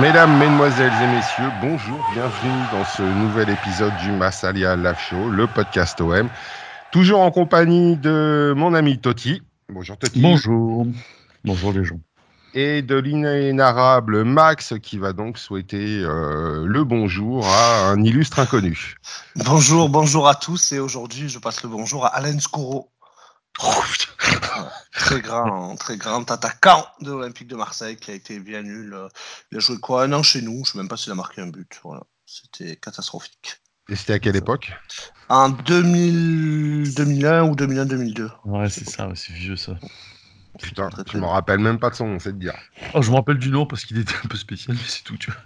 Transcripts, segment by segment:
Mesdames, Mesdemoiselles et Messieurs, bonjour, bienvenue dans ce nouvel épisode du Massalia Live Show, le podcast OM. Toujours en compagnie de mon ami Toti. Bonjour Toti. Bonjour. Bonjour les gens. Et de l'inénarrable Max qui va donc souhaiter euh, le bonjour à un illustre inconnu. Bonjour, bonjour à tous et aujourd'hui je passe le bonjour à Alain Scoro. Oh, très grand, très grand attaquant de l'Olympique de Marseille qui a été bien nul. Il a joué quoi un an chez nous, je ne sais même pas s'il a marqué un but. Voilà. C'était catastrophique. Et c'était à quelle époque? En 2000... 2001 ou 2001-2002. Ouais, c'est ça, c'est vieux ça. Putain, je me rappelle même pas de son nom, c'est de dire. Oh, je me rappelle du nom parce qu'il était un peu spécial, mais c'est tout, tu vois.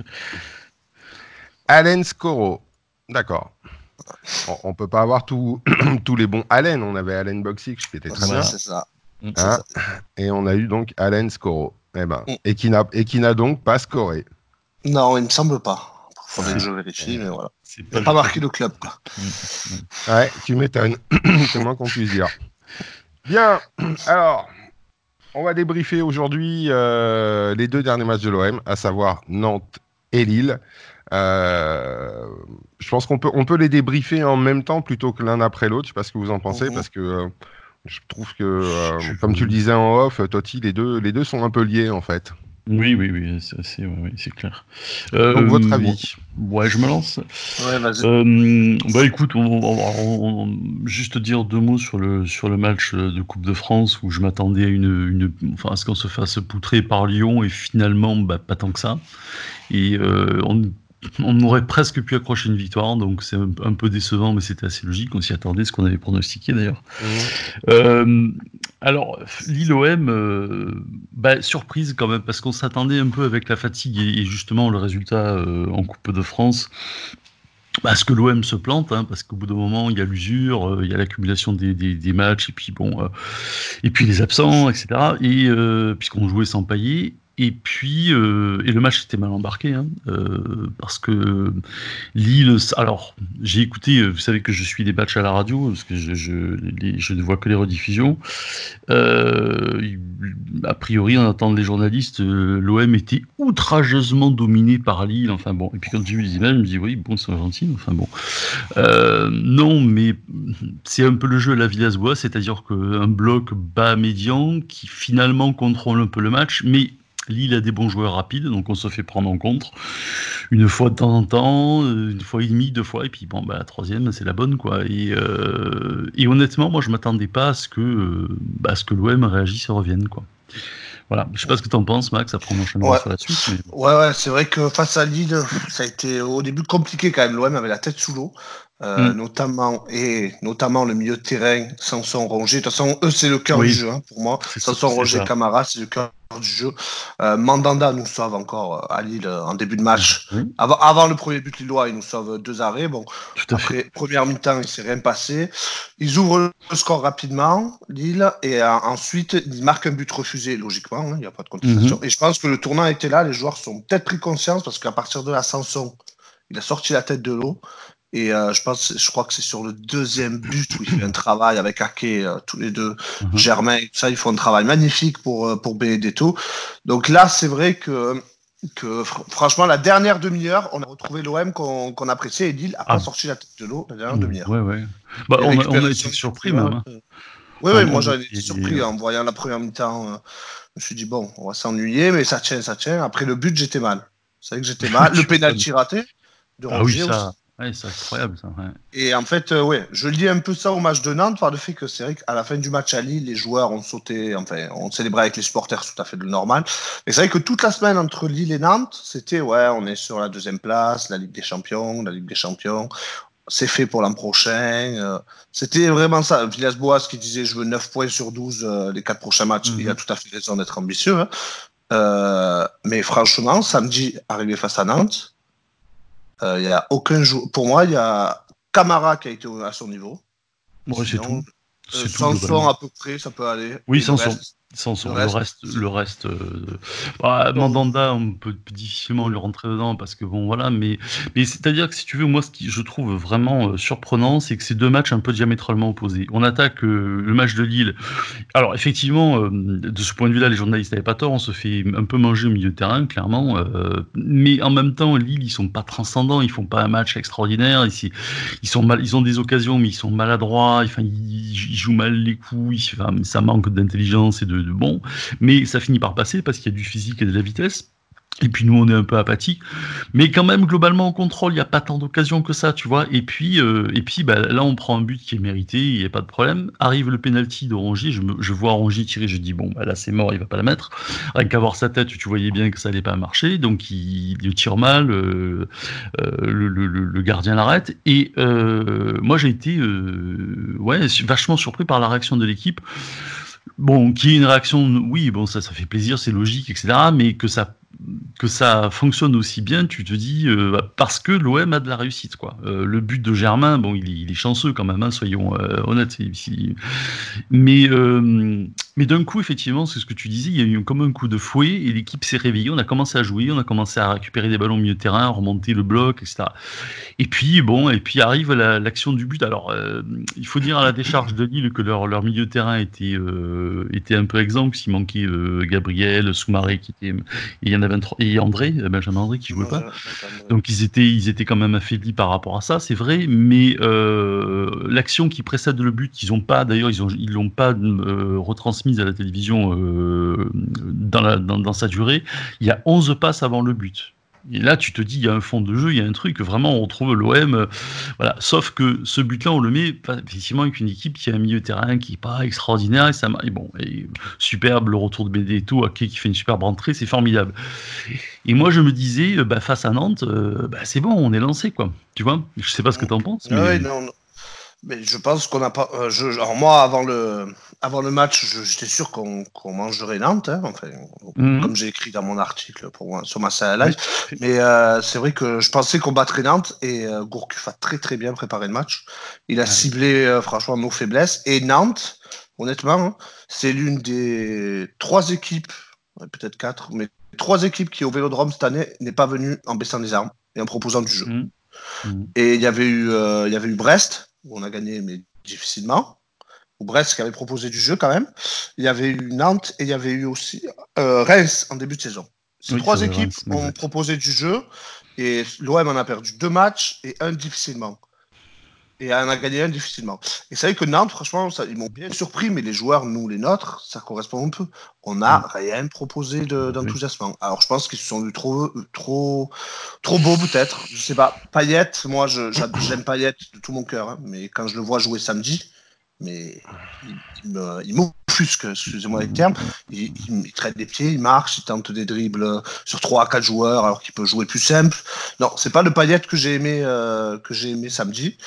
Alain Scoro. D'accord. On, on peut pas avoir tout- tous les bons Allen. On avait Allen Boxic, qui était très C'est bien. c'est ça. Mm. Hein et on a eu donc Alain Scoro. Eh ben, Mm. et qui n'a et qui n'a donc pas scoré. Non, il me semble pas. Faudrait que je vérifie, mais voilà. C'est Il n'a pas marqué le club. quoi. Ouais, tu m'étonnes. c'est moins qu'on puisse dire. Bien. Alors, on va débriefer aujourd'hui euh, les deux derniers matchs de l'OM, à savoir Nantes et Lille. Euh, je pense qu'on peut, on peut les débriefer en même temps plutôt que l'un après l'autre. Je sais pas ce que vous en pensez, Mhm. parce que euh, je trouve que, euh, Je suis comme tu le disais en off, Totti, les deux, les deux sont un peu liés en fait. Oui, oui, oui, c'est ouais, c'est clair. Donc, Euh, votre avis Ouais, je me lance. Ouais, vas-y. Euh, bah écoute, on, on- on- on- juste dire deux mots sur le, sur le match de Coupe de France où je m'attendais à, une, une, enfin, à ce qu'on se fasse poutrer par Lyon et finalement bah, pas tant que ça. Et euh, on, on aurait presque pu accrocher une victoire, donc c'est un, un peu décevant, mais c'était assez logique. On s'y attendait, ce qu'on avait pronostiqué d'ailleurs. Euh, alors, Lille-OM, euh, bah, surprise quand même, parce qu'on s'attendait un peu avec la fatigue et, et justement le résultat euh, en Coupe de France. bah, à ce que l'OM se plante, hein, parce qu'au bout d'un moment, il y a l'usure, euh, il y a l'accumulation des, des- des matchs, et puis bon, euh, et puis les absents, etc. Et euh, puisqu'on jouait sans pailler, et puis euh, et le match était mal embarqué, hein, euh, parce que Lille. Alors, j'ai écouté, euh, vous savez que je suis des matchs à la radio, parce que je, je, ne vois que les rediffusions. A priori, en attendant les journalistes, l'OM était outrageusement dominé par Lille. Enfin bon, et puis quand j'ai vu les images, je me dis oui, bon, c'est gentil, enfin bon. Non, mais c'est un peu le jeu à la Villas-Boas, c'est-à-dire qu'un bloc bas médian qui finalement contrôle un peu le match, mais Lille a des bons joueurs rapides, donc on se fait prendre en compte une fois de temps en temps, euh, une fois et demie, deux fois, et puis bon, bah, la troisième, c'est la bonne, quoi. Et, euh, et honnêtement, moi, je m'attendais pas à ce que, euh, bah, à ce que l'OM réagisse et revienne, quoi. Voilà, je sais pas ce que tu en penses, Max, après on enchaînera Ouais. sur la suite. Mais... Ouais, ouais, c'est vrai que face à Lille, ça a été au début compliqué quand même. L'OM avait la tête sous l'eau, euh, Mm. notamment et notamment le milieu de terrain, Sanson Ronger. De toute façon, eux, c'est le cœur Oui. du jeu hein, pour moi. Roger ça. Camara, c'est le cœur du jeu. Euh, Mandanda nous sauve encore euh, à Lille en début de match. Oui, Avant, avant le premier but lillois, il nous sauve deux arrêts. Bon, tout à fait. après, première mi-temps, il s'est rien passé. Ils ouvrent le score rapidement, Lille, et euh, ensuite, ils marquent un but refusé, logiquement, hein, il n'y a pas de contestation. Mhm. Et je pense que le tournant était là, les joueurs sont peut-être pris conscience, parce qu'à partir de la Sanson, il a sorti la tête de l'eau. Et euh, je pense, je crois que c'est sur le deuxième but où il fait un travail avec Ake, euh, tous les deux, Mhm. Germain, tout ça, ils font un travail magnifique pour, euh, pour Benedetto. Donc là, c'est vrai que, que fr- franchement, la dernière demi-heure, on a retrouvé l'OM qu'on appréciait et Lille a pas Ah. sorti la tête de l'eau la dernière Mmh, demi-heure. Ouais, ouais. Bah, Et on, a, on a récupération été surpris même. hein. Oui, oui, moi était- été surpris en voyant la première mi-temps. euh, je me suis dit, bon, on va s'ennuyer, mais ça tient, ça tient. Après le but, j'étais mal. C'est vrai que j'étais mal. Le pénalty raté de Ah oui, ça. aussi. Ouais, c'est incroyable ça. ouais. Et en fait, euh, ouais, je lis un peu ça au match de Nantes par le fait que c'est vrai qu'à la fin du match à Lille, les joueurs ont sauté, enfin, ont célébré avec les supporters tout à fait le normal. Mais c'est vrai que toute la semaine entre Lille et Nantes, c'était ouais, on est sur la deuxième place, la Ligue des Champions, la Ligue des Champions. C'est fait pour l'an prochain. euh, C'était vraiment ça. Villas-Boas qui disait je veux 9 points sur 12 euh, les 4 prochains matchs. Mhm. Il a tout à fait raison d'être ambitieux. hein. Euh, mais franchement, samedi, arrivé face à Nantes, euh, il y a aucun jour. Pour moi, il y a Camara qui a été à son niveau. Ouais, c'est Sinon, tout. euh, C'est tout, Sanson à peu près, ça peut aller. Oui, Sanson. reste, Sans le, reste, le reste, bah, Mandanda, on peut difficilement lui rentrer dedans parce que bon, voilà. Mais, mais c'est-à-dire que si tu veux, moi, ce qui je trouve vraiment surprenant, c'est que c'est deux matchs un peu diamétralement opposés. On attaque le match de Lille. Alors, effectivement, de ce point de vue-là, les journalistes n'avaient pas tort. On se fait un peu manger au milieu de terrain, clairement. mais en même temps, Lille, ils sont pas transcendants. Ils font pas un match extraordinaire. Ici, ils sont mal, ils ont des occasions, mais ils sont maladroits. Enfin, ils, jouent mal les coups. ça manque d'intelligence et de bon, mais ça finit par passer parce qu'il y a du physique et de la vitesse. Et puis nous, on est un peu apathique. Mais quand même, globalement, au contrôle, il n'y a pas tant d'occasions que ça, tu vois. Et puis, euh, et puis bah, là, on prend un but qui est mérité, il n'y a pas de problème. Arrive le penalty d'Orangier, je, je vois Orangier tirer, je dis, bon, bah, là, c'est mort, il va pas la mettre. Rien qu'à sa tête, tu voyais bien que ça n'allait pas marcher. Donc, il, il tire mal, euh, euh, le, gardien l'arrête. Et moi, j'ai été vachement surpris par la réaction de l'équipe. Bon, qui est une réaction, oui, bon, ça, ça fait plaisir, c'est logique, etc. Mais que ça que ça fonctionne aussi bien, tu te dis euh, parce que l'OM a de la réussite quoi. Euh, le but de Germain, bon, il est, chanceux quand même, hein, soyons euh, honnêtes. Mais mais d'un coup, effectivement, c'est ce que tu disais, il y a eu comme un coup de fouet et l'équipe s'est réveillée. On a commencé à jouer, on a commencé à récupérer des ballons au milieu de terrain, à remonter le bloc, etc. Et puis bon, et puis arrive l'action du but. Alors, il faut dire à la décharge de Lille que leur, leur milieu de terrain était était un peu exemple. S'il manquait Gabriel, Soumaré qui était, il y en avait et André, Benjamin André qui jouait pas. Donc ils étaient, ils étaient quand même affaiblis par rapport à ça, c'est vrai. Mais euh, l'action qui précède le but, ils ont pas, d'ailleurs, ils ont, ils l'ont pas euh, retransmise à la télévision euh, dans, la, dans, dans, sa durée. Il y a 11 passes avant le but. Et là, tu te dis, il y a un fond de jeu, il y a un truc, vraiment, on retrouve l'OM. Euh, voilà. Sauf que ce but-là, on le met effectivement avec une équipe qui a un milieu de terrain qui n'est pas extraordinaire. Et, ça, et bon, et superbe, le retour de BD et tout, qui fait une superbe rentrée, c'est formidable. Et moi, je me disais, euh, bah, face à Nantes, euh, bah, c'est bon, on est lancé, quoi. Tu vois? Je sais pas ce que tu en penses. Mais... non, non. Mais je pense qu'on n'a pas. Euh, je, alors moi, avant le, avant le match, j'étais sûr qu'on mangerait Nantes, hein, enfin, mhm. comme j'ai écrit dans mon article pour moi, sur ma salle live. Mais euh, c'est vrai que je pensais qu'on battrait Nantes et euh, Gourcuff a très très bien préparé le match. Il a ciblé euh, franchement nos faiblesses. Et Nantes, honnêtement, hein, c'est l'une des trois équipes, peut-être quatre, mais trois équipes qui au Vélodrome cette année n'est pas venue en baissant les armes et en proposant du jeu. Mhm. Mhm. Et il y avait eu, il y avait eu Brest où on a gagné, mais difficilement. Ou Brest qui avait proposé du jeu quand même. Il y avait eu Nantes et il y avait eu aussi euh, Reims en début de saison. Ces trois équipes ont proposé du jeu et l'OM en a perdu deux matchs et un difficilement et on a gagné un difficilement. Et c'est vrai que Nantes, franchement, ça, ils m'ont bien surpris, mais les joueurs, nous, les nôtres, ça correspond un peu. On n'a mm. rien proposé d'enthousiasme. Alors, je pense qu'ils se sont vus trop, trop, trop beaux, peut-être. Je sais pas. Payet, moi, j'aime Payet de tout mon cœur, hein, mais quand je le vois jouer samedi, mais il, m'offusque, excusez-moi les termes. Il, il, traite des pieds, il marche, il tente des dribbles sur 3 à 4 joueurs alors qu'il peut jouer plus simple. Non, c'est pas le paillette que j'ai aimé, euh, que j'ai aimé samedi.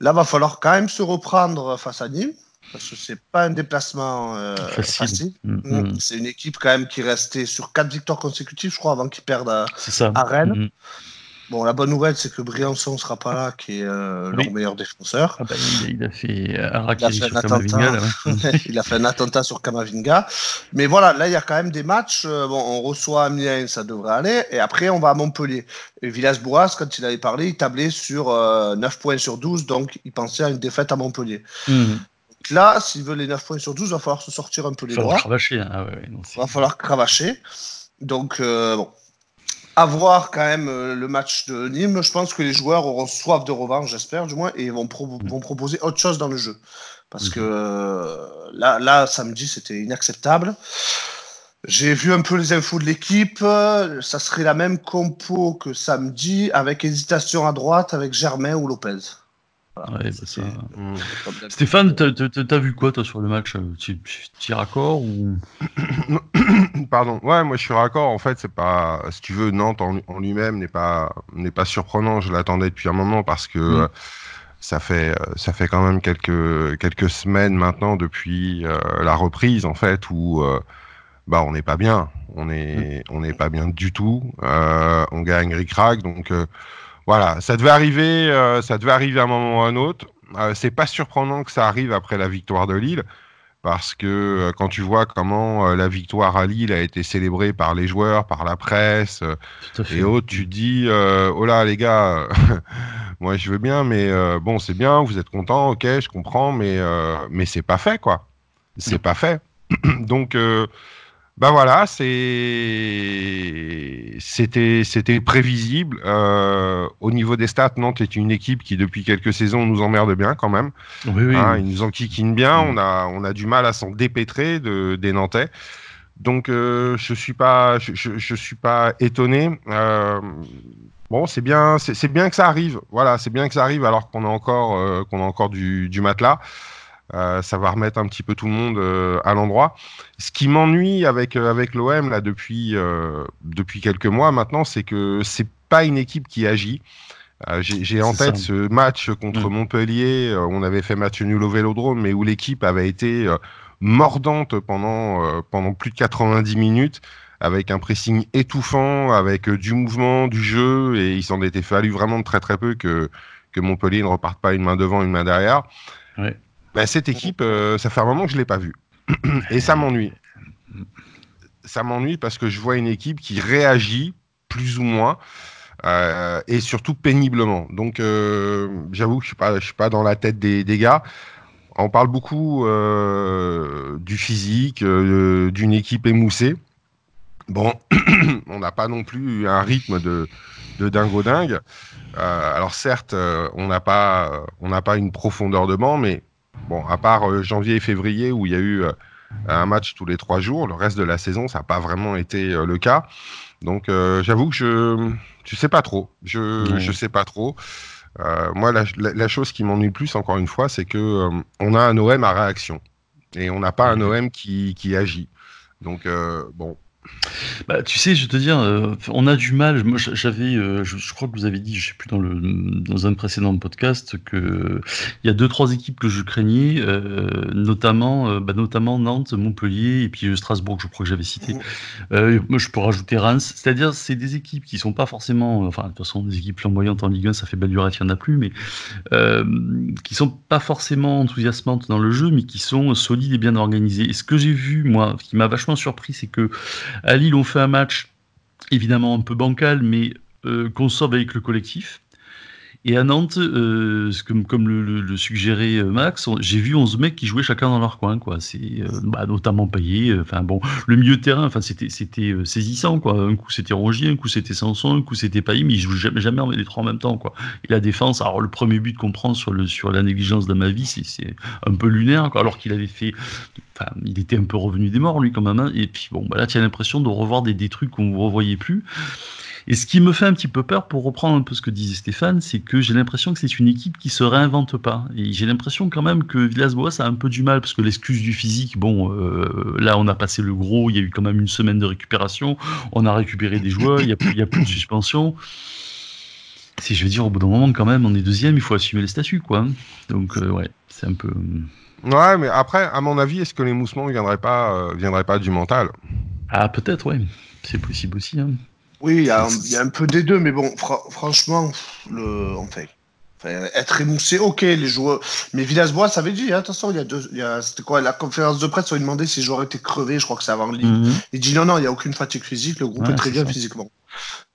Là, va falloir quand même se reprendre face à Nîmes. Parce que c'est pas un déplacement euh, facile. Mm, mm. C'est une équipe quand même qui restait sur quatre victoires consécutives, je crois, avant qu'ils perdent à, à Rennes. Mm, Bon, la bonne nouvelle, c'est que Briançon ne sera pas là, qui est euh, leur meilleur défenseur. Ah bah, il, a fait euh, il a fait, sur Kamavinga, il a fait un attentat sur Kamavinga. Mais voilà, là, il y a quand même des matchs. Euh, bon, on reçoit Amiens, ça devrait aller. Et après, on va à Montpellier. Et Villas-Bourras, quand il avait parlé, il tablait sur 9 points sur 12, donc il pensait à une défaite à Montpellier. Mhm. là, s'il veut les 9 points sur 12, il va falloir se sortir un peu les doigts. Cravacher, hein. ah il va falloir cravacher. Donc, bon, avoir quand même euh, le match de Nîmes, je pense que les joueurs auront soif de revanche, j'espère du moins, et vont, proposer autre chose dans le jeu. Parce que euh, là, là, samedi, c'était inacceptable. J'ai vu un peu les infos de l'équipe. Ça serait la même compo que samedi, avec hésitation à droite, avec Germain ou Lopez. Ouais, ça. Mmh. Stéphane, t'as vu quoi toi sur le match Tu es raccord ou? Pardon. Ouais, moi je suis raccord. En fait, c'est pas. Si tu veux, Nantes en, lui-même n'est pas n'est pas surprenant. Je l'attendais depuis un moment parce que. Mmh. Euh, ça fait, euh, ça fait quand même quelques, quelques semaines maintenant depuis euh, la reprise en fait où bah on n'est pas bien, on est mmh. on n'est pas bien du tout. on gagne ric-rac donc voilà, ça devait arriver, euh, ça devait arriver à un moment ou à un autre. Euh, c'est pas surprenant que ça arrive après la victoire de Lille, parce que euh, quand tu vois comment euh, la victoire à Lille a été célébrée par les joueurs, par la presse et autres, tu dis oh là les gars, moi je veux bien, mais bon c'est bien, vous êtes contents, ok, je comprends, mais mais c'est pas fait quoi, c'est pas fait. Donc ben voilà, c'était c'était prévisible. Euh, au niveau des stats, Nantes est une équipe qui depuis quelques saisons nous emmerde bien quand même. Oui, oui. Hein, ils nous enquiquinent bien. Mm. On a on a du mal à s'en dépêtrer de, des Nantais. Donc euh, je suis pas je, je, suis pas étonné. Euh, bon, c'est bien c'est bien que ça arrive. Voilà, c'est bien que ça arrive alors qu'on a encore qu'on a encore du, du matelas. Euh, ça va remettre un petit peu tout le monde euh, à l'endroit. Ce qui m'ennuie avec, euh, avec l'OM là depuis, depuis quelques mois maintenant, c'est que c'est pas une équipe qui agit. J'ai en tête ce match contre mm. Montpellier. on avait fait match nul au Vélodrome, mais où l'équipe avait été mordante pendant, pendant plus de 90 minutes avec un pressing étouffant, avec du mouvement, du jeu, et il s'en était fallu vraiment de très très peu que, que Montpellier ne reparte pas une main devant, une main derrière. Ouais. Bah, cette équipe, euh, ça fait un moment que je ne l'ai pas vue. Et ça m'ennuie. Ça m'ennuie parce que je vois une équipe qui réagit plus ou moins. Euh, et surtout péniblement. Donc, euh, j'avoue que je ne suis, pas dans la tête des, des gars. On parle beaucoup du physique, d'une équipe émoussée. Bon, on n'a pas non plus un rythme de, de dingo dingue. alors certes, on n'a pas, on n'a pas une profondeur de banc, mais Bon, à part euh, janvier et février où il y a eu euh, un match tous les trois jours, le reste de la saison, ça n'a pas vraiment été euh, le cas. Donc, j'avoue que je ne sais pas trop. Je ne sais pas trop. moi, la, chose qui m'ennuie plus, encore une fois, c'est que on a un OM à réaction et on n'a pas un OM qui, qui agit. Donc, bon, bah, tu sais, je vais te dire, euh, on a du mal. Moi, j'avais, euh, je, crois que vous avez dit, je sais plus dans le dans un précédent podcast que il y a deux trois équipes que je craignais, euh, notamment, bah, notamment Nantes, Montpellier et puis Strasbourg, je crois que j'avais cité. moi, je peux rajouter Reims. C'est-à-dire, c'est des équipes qui sont pas forcément, enfin, de toute façon, des équipes flamboyantes en Ligue 1, ça fait belle lurette, il y en a plus, mais qui sont pas forcément enthousiasmantes dans le jeu, mais qui sont solides et bien organisées. Et ce que j'ai vu, moi, ce qui m'a vachement surpris, c'est que à Lille, on fait un match évidemment un peu bancal, mais euh, qu'on sauve avec le collectif. Et à Nantes, euh, comme, comme le, suggérait euh, Max, j'ai vu 11 mecs qui jouaient chacun dans leur coin, quoi. C'est bah, notamment payé. Enfin bon, le milieu de terrain, enfin c'était c'était saisissant, quoi. Un coup c'était Rongier, un coup c'était Sanson, un coup c'était Payet, mais ils jouent jamais, jamais les trois en même temps, quoi. Et la défense, alors le premier but qu'on prend sur le sur la négligence d'Amavi, c'est un peu lunaire, quoi, alors qu'il avait fait Enfin, il était un peu revenu des morts, lui, quand même. Hein. Et puis, bon, bah là, tu as l'impression de revoir des, des trucs qu'on ne revoyait plus. Et ce qui me fait un petit peu peur, pour reprendre un peu ce que disait Stéphane, c'est que j'ai l'impression que c'est une équipe qui se réinvente pas. Et j'ai l'impression quand même que Villas-Boas a un peu du mal, parce que l'excuse du physique, bon, euh, là on a passé le gros, il y a eu quand même une semaine de récupération, on a récupéré des joueurs, il n'y a, plus, a plus de suspension. Si je veux dire, au bout d'un moment, quand même, on est deuxième, il faut assumer les statuts, quoi. Donc, euh, ouais, c'est un peu. Ouais, mais après, à mon avis, est-ce que l'émoussement ne viendrait pas, euh, viendrait pas du mental? Ah, peut-être, ouais. C'est possible aussi. Hein. Oui, il y, a un peu des deux, mais bon, franchement, le, fait, être émoussé, ok, les joueurs. Mais Villas-Boas avait dit, hein, attention, il y a deux. C'était quoi La conférence de presse, on lui demandé si les joueurs étaient crevés, je crois que c'est avant le ligne. Mhm. Il dit non, non, il n'y a aucune fatigue physique, le groupe est très bien physiquement.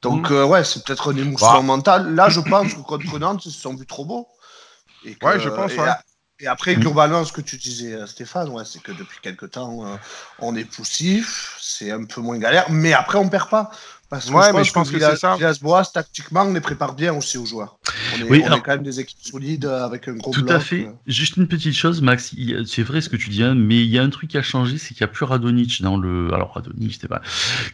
Donc, mhm. euh, ouais, c'est peut-être un émoussement bah. mental. Là, je pense que contre Nantes, ils se sont vus trop beaux. ouais, je pense, ouais. Et après, globalement, ce que tu disais, euh, Stéphane, ouais, c'est que depuis quelques temps, euh, on est poussif, c'est un peu moins galère, mais après, on perd pas. Parce que ouais, je pense mais je pense que, c'est ça. Villas-Boas, tactiquement, on les prépare bien aussi aux joueurs. On est, oui, on est quand même des équipes solides avec un gros Tout à fait. Juste une petite chose, Max, c'est vrai ce que tu dis, hein, mais il y a un truc qui a changé, c'est qu'il n'y a plus Radonic dans le. Alors, Radonic, c'était pas.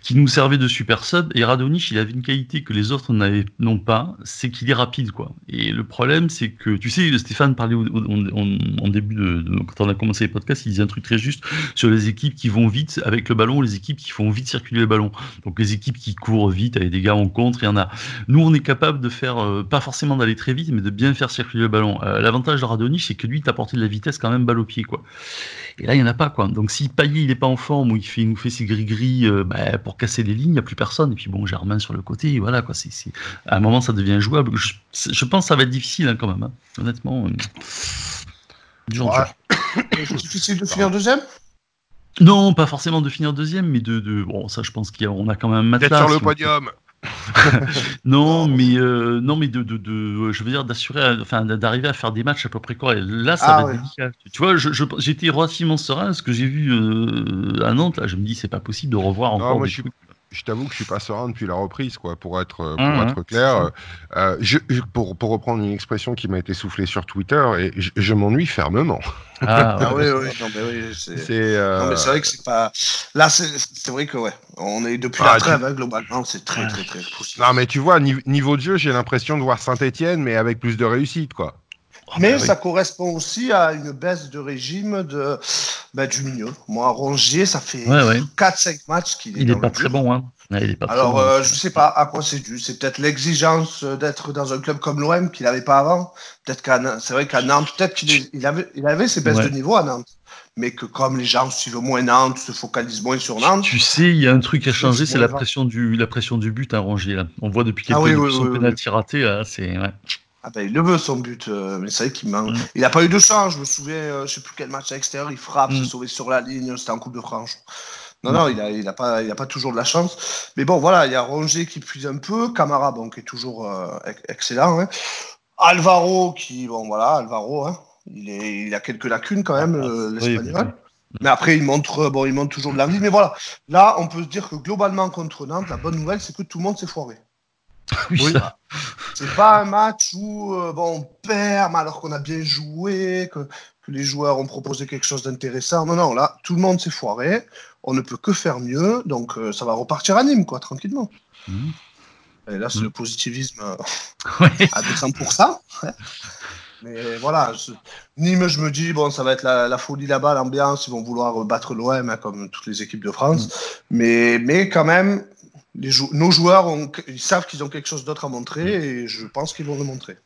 qui nous servait de super sub, et Radonic, il avait une qualité que les autres n'ont pas, c'est qu'il est rapide, quoi. Et le problème, c'est que, tu sais, Stéphane parlait en, début de, Quand on a commencé les podcasts, il disait un truc très juste sur les équipes qui vont vite avec le ballon, les équipes qui font vite circuler le ballon. Donc, les équipes qui court vite, avec des gars en contre, il y en a. Nous, on est capable de faire, euh, pas forcément d'aller très vite, mais de bien faire circuler le ballon. Euh, l'avantage de Radonich, c'est que lui, il t'a apporté de la vitesse quand même balle au pied, quoi. Et là, il n'y en a pas, quoi. Donc, si Payet, il n'est pas en forme, ou il, fait, nous fait ses gris-gris euh, bah, pour casser les lignes, il n'y a plus personne. Et puis, bon, Germain sur le côté, voilà, quoi. C'est, À un moment, ça devient jouable. Je, pense que ça va être difficile, hein, quand même, hein. honnêtement. Dur, difficile de finir deuxième? Non, pas forcément de finir deuxième, mais de, de bon, ça, je pense qu'on a, a, quand même un D'être sur le podium. non, mais euh, non, mais de, de, de, je veux dire d'assurer, enfin d'arriver à faire des matchs à peu près quoi. Là, ça Ah va être délicat. Tu vois, j'étais relativement serein. Ce que j'ai vu euh, à Nantes, là, je me dis, c'est pas possible de revoir encore. moi, des je suis- trucs. Je t'avoue que je suis pas serein depuis la reprise, quoi, pour être, euh, pour Mhm, être clair. Euh, je, je- pour, pour reprendre une expression qui m'a été soufflée sur Twitter, et je, je m'ennuie fermement. Ah, Ah oui, oui, non, mais oui, c'est. Euh, Non, mais c'est vrai que c'est pas. Là, c'est c'est vrai que, ouais, on est depuis Ah, la tu- trêve, hein, globalement, c'est très, Ouais. très, très possible. Non, mais tu vois, niveau, niveau de jeu, j'ai l'impression de voir Saint-Etienne, mais avec plus de réussite, quoi. Mais bah oui. ça correspond aussi à une baisse de régime de, bah, du milieu. Moi, Rongier, ça fait Ouais, ouais. 4-5 matchs qu'il est Il dans est le pas très bon, hein. Ouais, il est pas très Alors, bon. euh, je sais pas à quoi c'est dû. C'est peut-être l'exigence d'être dans un club comme l'OM qu'il n'avait pas avant. Peut-être qu'à Nantes- c'est vrai qu'à Nantes, peut-être qu'il il avait, il avait ses baisses de niveau à Nantes. Mais que comme les gens suivent moins Nantes, se focalisent moins sur Nantes. Tu sais, il y a un truc à Je changer, suis c'est la pression du, la pression du but à Rongier. Là. On voit depuis quelques Ah oui, oui, son oui, penalty raté, là, c'est. Ah ben, il le veut son but, euh, mais c'est vrai qu'il manque. Mm. Il n'a pas eu de chance. Je me souviens, euh, je sais plus quel match à l'extérieur, il frappe, Mm. s'est sauvé sur la ligne, c'était en Coupe de France. Non, Mm. non, il a, il a pas, il a pas toujours de la chance. Mais bon, voilà, il y a Rongier qui puise un peu, Camara, bon, qui est toujours euh, ex- excellent. hein. Alvaro, qui, bon, voilà, Alvaro, hein, il, est, il a quelques lacunes quand même, Ah, euh, l'espagnol. oui. Mais après, il montre, bon, il montre toujours de l'envie. Mais voilà, là, on peut se dire que globalement, contre Nantes, la bonne nouvelle, c'est que tout le monde s'est foiré. Oui, Oui. ça. C'est pas un match où euh, bon, on perd, mais alors qu'on a bien joué, que, que les joueurs ont proposé quelque chose d'intéressant. Non, non, là, tout le monde s'est foiré. On ne peut que faire mieux. Donc, euh, ça va repartir à Nîmes, quoi, tranquillement. Mhm. Et là, c'est le positivisme euh, Ouais. à 200%. ouais. Mais voilà, je- Nîmes, je me dis, bon, ça va être la, la folie là-bas, l'ambiance. Ils vont vouloir battre l'OM, hein, comme toutes les équipes de France. Mais, mais quand même, les jou- nos joueurs ont, ils savent qu'ils ont quelque chose d'autre à montrer et je pense qu'ils vont le montrer.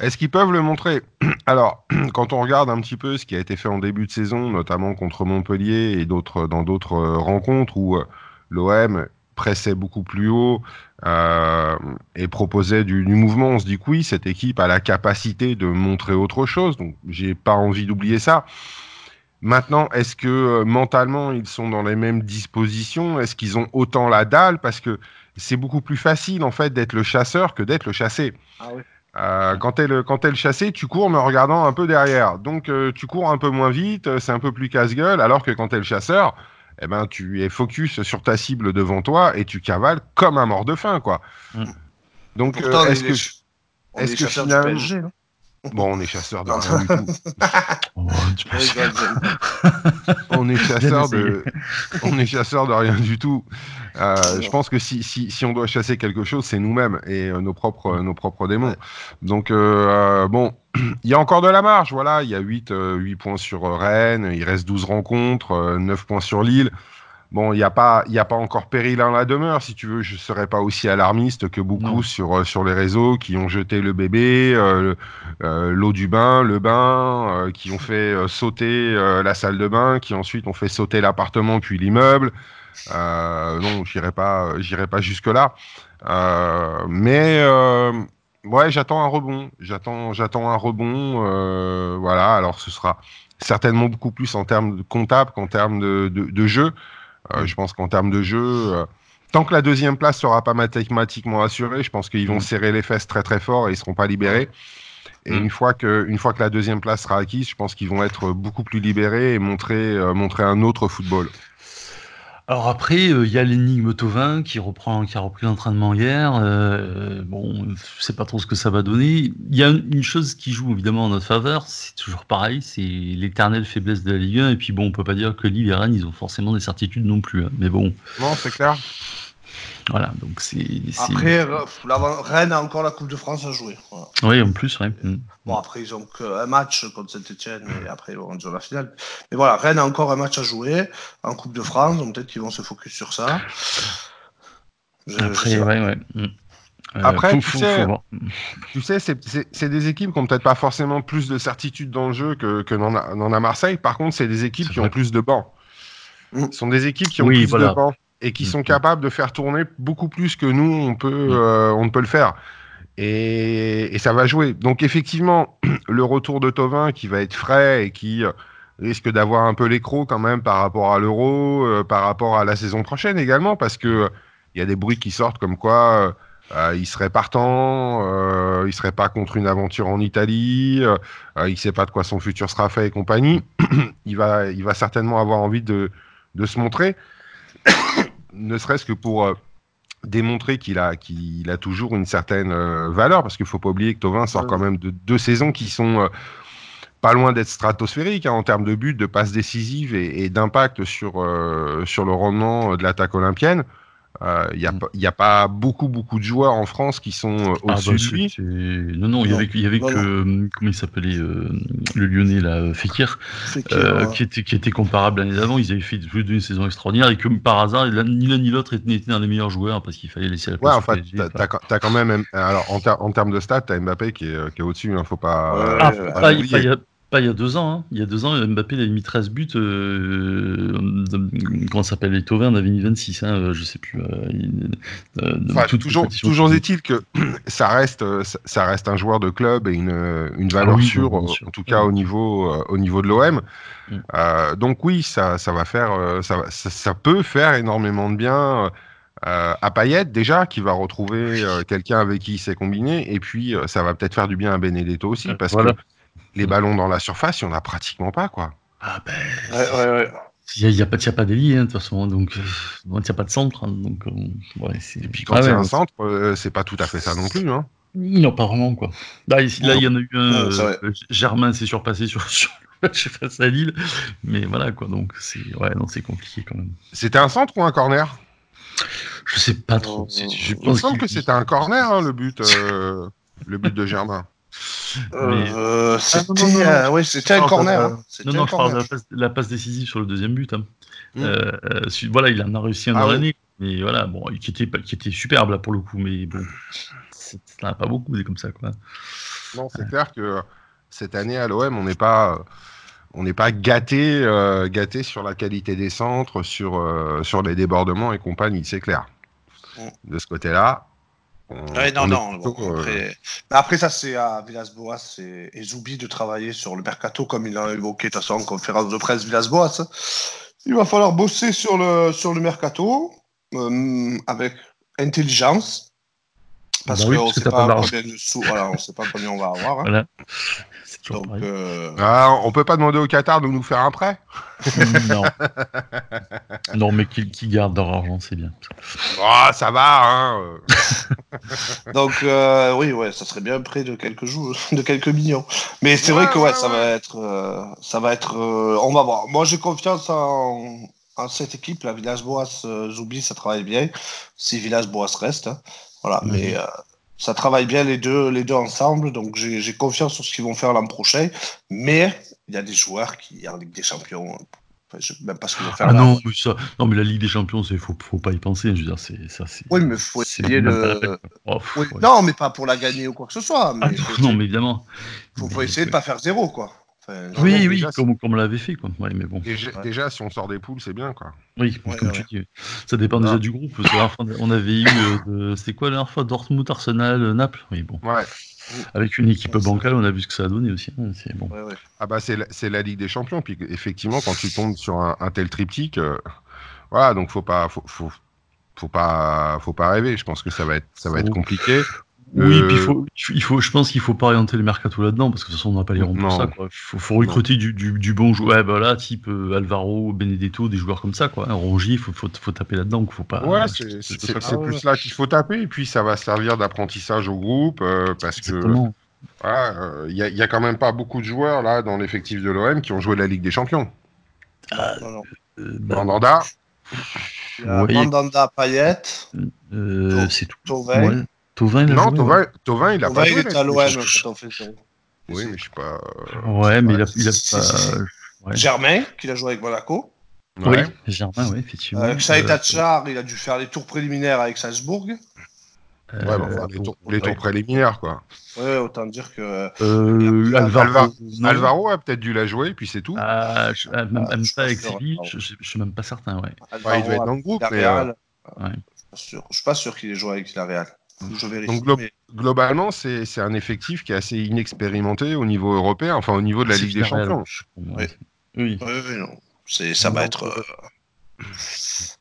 Est-ce qu'ils peuvent le montrer? Alors, quand on regarde un petit peu ce qui a été fait en début de saison, notamment contre Montpellier et d'autres dans d'autres euh, rencontres où euh, l'OM pressait beaucoup plus haut euh, et proposait du, du mouvement, on se dit que oui, cette équipe a la capacité de montrer autre chose. Donc, j'ai pas envie d'oublier ça. Maintenant, est-ce que euh, mentalement ils sont dans les mêmes dispositions? Est-ce qu'ils ont autant la dalle? Parce que c'est beaucoup plus facile en fait d'être le chasseur que d'être le chassé. Ah oui. Euh, quand t'es le quand t'es le chassé, tu cours mais en regardant un peu derrière. Donc euh, tu cours un peu moins vite, c'est un peu plus casse-gueule. Alors que quand t'es le chasseur, eh ben tu es focus sur ta cible devant toi et tu cavales comme un mort de faim quoi. Mm. Donc euh, est-ce que est-ce finalement- du PSG, non? Bon on est chasseur de rien du tout. Oh. On est chasseur de on est chasseur de rien du tout. Euh, je pense que si, si, si on doit chasser quelque chose, c'est nous-mêmes et euh, nos propres nos propres démons. Ouais. Donc euh, euh, bon, il y a encore de la marge, voilà, il y a 8, euh, 8 points sur euh, Rennes, il reste 12 rencontres, euh, 9 points sur Lille. Bon, il n'y a, pas- y a pas encore péril en la demeure, si tu veux, je ne serais pas aussi alarmiste que beaucoup Non. sur, euh, sur les réseaux qui ont jeté le bébé, euh, euh, l'eau du bain, le bain, qui ont fait sauter la salle de bain, qui ensuite ont fait sauter l'appartement puis l'immeuble. Non, j'irai pas, j'irai pas jusque là. Euh, mais ouais, j'attends un rebond. J'attends, j'attends un rebond. euh, voilà. Alors, ce sera certainement beaucoup plus en termes de comptable qu'en termes de, de, de jeu. Euh, je pense qu'en termes de jeu, euh, tant que la deuxième place sera pas mathématiquement assurée, je pense qu'ils vont Mm. serrer les fesses très très fort et ils seront pas libérés. Et Mm. une fois que, une fois que la deuxième place sera acquise, je pense qu'ils vont être beaucoup plus libérés et montrer, euh, montrer un autre football. Alors après, euh, il y a l'énigme Tovin qui reprend, qui a repris l'entraînement hier. Euh, bon, je sais pas trop ce que ça va donner. Il y a une chose qui joue évidemment en notre faveur, c'est toujours pareil, c'est l'éternelle faiblesse de la Ligue 1. Et puis bon, on peut pas dire que Lille et Rennes, ils ont forcément des certitudes non plus. hein. Mais bon, Non, c'est clair. Voilà. Donc c'est. Après, euh, Rennes a encore la Coupe de France à jouer. Voilà. Oui, en plus, ouais. Mm. Bon, après, ils ont qu'un match contre Saint-Etienne, et après, ils vont la finale. Mais voilà, Rennes a encore un match à jouer en Coupe de France, donc peut-être qu'ils vont se focus sur ça. Je- je Après, sais pas. ouais, ouais. Mm. Euh, Après, tu sais-. Tu sais, c'est- des équipes qui ont peut-être pas forcément plus de certitude dans le jeu que, que n'en a, n'en a Marseille. Par contre, c'est des équipes qui ont plus de bancs. Mm. Ce sont des équipes qui ont Oui, plus voilà. de bancs et qui sont capables de faire tourner beaucoup plus que nous, on, peut, euh, on ne peut le faire. Et, et ça va jouer. Donc effectivement, le retour de Tovin qui va être frais et qui euh, risque d'avoir un peu l'écro quand même par rapport à l'Euro, euh, par rapport à la saison prochaine également, parce que il y a des bruits qui sortent comme quoi euh, il serait partant, euh, il serait pas contre une aventure en Italie, euh, euh, il sait pas de quoi son futur sera fait et compagnie. il va, il va certainement avoir envie de, de se montrer, ne serait-ce que pour euh, démontrer qu'il a, qu'il a toujours une certaine euh, valeur, parce qu'il faut pas oublier que Tovin sort quand même de deux saisons qui sont euh, pas loin d'être stratosphériques hein, en termes de buts, de passes décisives et, et d'impact sur, euh, sur le rendement de l'attaque olympienne. Il n'y a, Mm. a pas beaucoup, beaucoup de joueurs en France qui sont euh, Ah, au-dessus bah, lui. c'est- Non, non, il y avait, il y avait que. euh, Comment il s'appelait euh, Le Lyonnais, là, euh, Fekir, que, euh, ouais. qui, était, qui était comparable l'année d'avant. Ils avaient fait une saison extraordinaire et comme par hasard, ni l'un ni l'autre n'était un des meilleurs joueurs parce qu'il fallait laisser la Ouais, place en au fait, t'as- quand- même. Alors, en, ter- en termes de stats, t'as Mbappé qui est, euh, qui est au-dessus, hein, faut pas. Ouais, Ah, ouais, faut ouais. pas il pas il y a deux ans. hein. Il y a deux ans, Mbappé il avait mis 13 buts. Euh, de- comment s'appelle Les Tovin en avait mis 26. Hein, euh, je sais plus. euh, euh, Enfin, toujours, est-il que ça reste, euh, ça- reste un joueur de club et une, une valeur Ah oui, sûre, euh, en tout cas au niveau, euh, au niveau de l'OM. Mm. Euh, donc oui, ça, ça va faire, euh, ça, va- ça, ça peut faire énormément de bien euh, à Payet déjà, qui va retrouver euh, quelqu'un avec qui il s'est combiné, et puis euh, ça va peut-être faire du bien à Benedetto aussi, Euh, parce voilà. que les ballons dans la surface, il n'y en a pratiquement pas, quoi. Ah ben, Ouais, ouais, ouais. il n'y a, pas, il y a pas d'ailier, hein, de toute façon. Donc, euh, il n'y a pas de centre. hein, donc, euh, ouais, Et puis quand Ah c'est ouais, un centre, euh, c'est pas tout à fait ça non plus. Hein. Non, pas vraiment, quoi. Là, ici, là, il y en a eu un. Euh, Germain s'est surpassé sur, sur le match face à Lille. Mais voilà, quoi. Donc, c'est ouais, non, c'est compliqué quand même. C'était un centre ou un corner? Je sais pas trop. Je Il me pense semble que c'était un corner, hein, le but, euh, le but de Germain. Mais- Euh, Ah, c'était euh, ouais, un Non, corner. hein. Non, non, je parle de la passe, la passe décisive sur le deuxième but. hein. Mm. Euh, euh, voilà, il en a réussi un Ah oui. l'année. Mais voilà, bon, qui était, qui était superbe là pour le coup. Mais bon, c'est- il n'y en a pas beaucoup des comme ça, quoi. Non, c'est clair que euh, cette année à l'OM, on n'est pas, euh, on n'est pas gâté, euh, gâté sur la qualité des centres, sur, euh, sur les débordements et compagnie, c'est clair. Mm. De ce côté-là. Ouais, non, non. plutôt, bon, euh, après, ça, c'est à Villas-Boas et, et Zoubi de travailler sur le mercato, comme il a évoqué de toute façon en conférence de presse Villas-Boas. Il va falloir bosser sur le, sur le mercato euh, avec intelligence. Parce Bah oui, qu'on que sait pas combien de sous, voilà, on sait pas combien on va avoir. hein. Voilà. Donc, euh, Ah, on peut pas demander au Qatar de nous faire un prêt? Non. non, mais qui, qui garde leur argent, c'est bien. Ah, ça va, hein. Donc euh, oui, ouais, ça serait bien près de quelques jours, de quelques millions. Mais c'est Ouais, vrai que ouais, ouais, ça ouais. va être, euh, ça va être, euh, on va voir. Moi, j'ai confiance en, en cette équipe. La euh, j'oublie, ça travaille bien. Si Villas-Boas reste, hein. Voilà. Mais euh, ça travaille bien les deux, les deux ensemble. Donc j'ai confiance sur ce qu'ils vont faire l'an prochain. Mais il y a des joueurs qui en Ligue des Champions. Enfin, je sais même pas ce qu'ils vont faire. Ah là. non, mais ça, non, mais la Ligue des Champions, c'est faut, faut pas y penser. Je veux dire, c'est ça. Oui, mais faut c'est essayer de-. Oh, Oui, ouais. Non, mais pas pour la gagner ou quoi que ce soit. Mais Ah, faut non, mais évidemment. faut, faut Mais- essayer de pas faire zéro, quoi. Enfin, Oui, oui, déjà, comme, comme on l'avait fait, quoi. Ouais, mais bon. Déjà, Ouais. déjà, si on sort des poules, c'est bien, quoi. Oui, Ouais, comme ouais. tu dis. Ça dépend déjà Ah. du groupe. on avait eu. euh, de- C'était quoi la dernière fois Dortmund, Arsenal, euh, Naples? Oui, bon. Ouais. Avec une équipe bancale, on a vu ce que ça a donné aussi. hein, C'est bon. Ouais, ouais. Ah bah c'est la, c'est la Ligue des Champions. Puis effectivement, quand tu tombes sur un, un tel triptyque, euh, voilà, donc faut pas, faut, faut, faut pas, faut pas rêver. Je pense que ça va être, ça va être compliqué. Oui, Euh, puis il faut, il faut, je pense qu'il faut pas orienter le mercato là-dedans parce que de toute façon on n'a pas les ronds pour Non. ça. Quoi. Faut, faut recruter du, du, du bon joueur, ouais, bah là, type euh, Alvaro, Benedetto, des joueurs comme ça, quoi. Un Rongier, faut, faut, faut taper là-dedans, faut pas. Ouais, euh, c'est grave. plus là qu'il faut taper. Et puis ça va servir d'apprentissage au groupe euh, parce que Exactement. voilà, euh, il y, a, il y a quand même pas beaucoup de joueurs là dans l'effectif de l'OM qui ont joué la Ligue des Champions. Non. Euh, bah, Mandanda, Il. Mandanda, Payet, euh, c'est tout. Tovin, il a non, joué, Tovin, Tovin, il a Tovin, pas il joué. était la à l'OM quand on fait ça. Oui, mais je sais pas. Ouais, mais il a, il a Si, si, pas. si, si. ouais. Germain, qui a joué avec Monaco. Ouais. Oui, Germain, oui, effectivement. Euh, Xaït Euh, Hatchar, il a dû faire les tours préliminaires avec Salzbourg. euh, Ouais, bah, enfin, les, bon, tours, les tours préliminaires, quoi. Ouais, autant dire que. Euh, Alvaro. Alvaro a peut-être dû la jouer, puis c'est tout. Ah, je, ah, même, même je pas suis avec Séville, Alvaro. je, je, je suis même pas certain, ouais. Ouais, il doit être dans le groupe, mais, euh, ouais. Je suis pas sûr- je suis pas sûr qu'il ait joué avec Villarreal. Je vérifie. Donc, glo- mais- globalement, c'est c'est un effectif qui est assez inexpérimenté au niveau européen, enfin au niveau de la Ligue des Champions. Oui. Oui. Oui, non. C'est, ça va être. euh,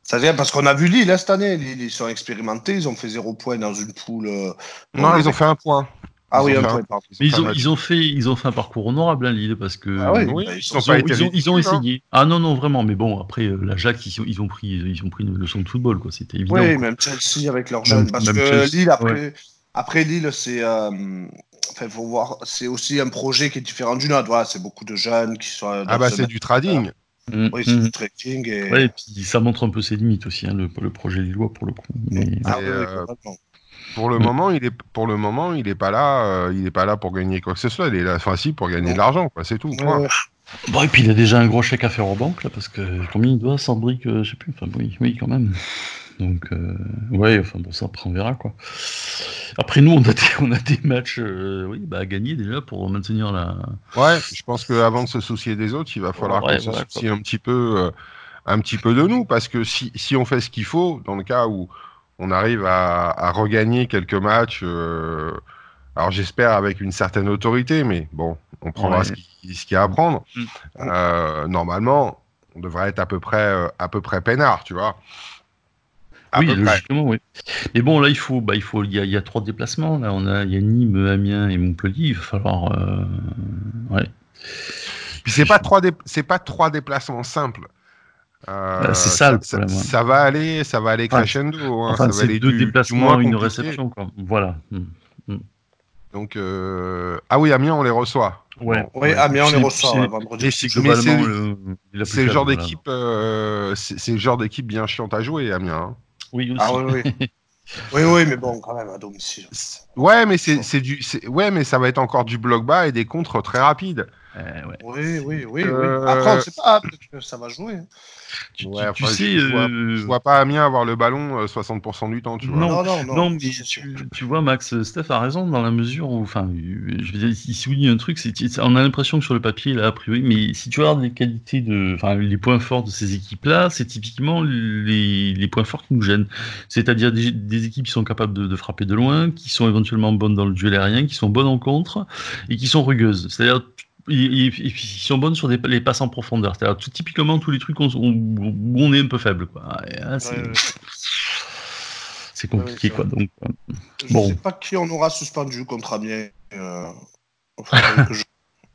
Ça vient parce qu'on a vu Lille hein, cette année. Lille, ils sont expérimentés. Ils ont fait zéro point dans une poule. euh, Non, ils ont fait un point. Ah oui, pardon. Mais ils ont, match. ils, ont fait, ils ont fait un parcours honorable, hein, Lille, parce que. Ah Oui, bah, ils ont, ils ont ridicules, hein. essayé. Ah non, non, vraiment, mais bon, après, euh, l'Ajax, ils, ont- ils, ont pris, ils ont pris une leçon de football, quoi, c'était évident. Oui, même Chelsea avec leurs jeunes. Parce même que Chelsea, Lille, après, ouais. après Lille, c'est. euh, Enfin, faut voir. C'est aussi un projet qui est différent du nôtre. Voilà, c'est beaucoup de jeunes qui sont. Ah bah c'est du trading. Mm, Oui, c'est mm. du trekking. Et... Ouais, et puis ça montre un peu ses limites aussi, hein, le, le projet lillois, pour le coup. Mais- Ah Et, oui, oui, euh, complètement. Pour le Mm. moment, il est pour le moment, il est pas là. euh, il est pas là pour gagner quoi que ce soit. Il est là, enfin si, pour gagner de l'argent, quoi. C'est tout. Ouais, ouais. Bon, et puis il a déjà un gros chèque à faire aux banques, là, parce que combien il doit, 100 briques, euh, je sais plus, enfin oui, oui, quand même. Donc, euh, ouais, enfin bon, ça après on verra, quoi. Après, nous, on a des, on a des matchs euh, oui, bah, à gagner déjà pour maintenir la. Ouais, je pense qu'avant de se soucier des autres, il va falloir Ouais, qu'on voilà, se soucie un petit peu, euh, un petit peu de nous, parce que si, si on fait ce qu'il faut, dans le cas où on arrive à, à regagner quelques matchs, euh, alors j'espère avec une certaine autorité, mais bon, on prendra Ouais. ce qui- ce qu'il y a à prendre. Mm. Euh, normalement, on devrait être à peu près, euh, à peu près peinard, tu vois. À oui, près. logiquement, oui. Mais bon, là, il faut, bah, il faut, il y a, il y a trois déplacements. Là, on a, il y a Nîmes, Amiens et Montpellier. Il va falloir, euh, ouais. Puis c'est pas trois, dé- c'est pas trois déplacements simples. Euh, Bah, c'est ça, le ça, problème, ça va aller, ça va aller Enfin, crescendo. hein, Enfin, ça va c'est deux du- déplacements, moins une réception, quoi. Voilà. Mm. Donc, euh, ah oui, Amiens, on les reçoit. Ouais. Bon, Oui, ouais. Amiens, on les reçoit c'est- ouais, vendredi. C'est Mais globalement c'est- le, genre d'équipe, euh, c'est le genre d'équipe bien chiante à jouer, Amiens. hein. Oui, aussi. Ah oui, oui. oui, oui, mais bon, quand même, à domicile. C'est- Ouais, mais c'est c'est du, c'est- ouais, mais ça va être encore du bloc bas et des contres très rapides. Euh, ouais. Oui, oui, oui. Euh, oui. Après, on ne sait pas, peut-être que ça va jouer. Tu, Ouais, tu- tu enfin, sais, je vois- euh, Je vois pas Amiens avoir le ballon euh, 60% du temps, tu vois. Non, Non, non, non. Non, mais tu, tu vois, Max, Steph a raison dans la mesure où, enfin, je veux dire, il souligne un truc, c'est on a l'impression que sur le papier, là, a priori, mais si tu regardes les qualités de, enfin, les points forts de ces équipes-là, c'est typiquement les, les points forts qui nous gênent. C'est-à-dire des, des équipes qui sont capables de, de frapper de loin, qui sont éventuellement bonnes dans le duel aérien, qui sont bonnes en contre et qui sont rugueuses. C'est-à-dire ils sont bonnes sur des, les passes en profondeur. C'est-à-dire tout, typiquement tous les trucs où on, où on est un peu faible. Et là, c'est Ouais, ouais. compliqué. Ouais, ouais, quoi, donc, euh, Je Bon. sais pas qui on aura suspendu contre Amiens. Euh... je-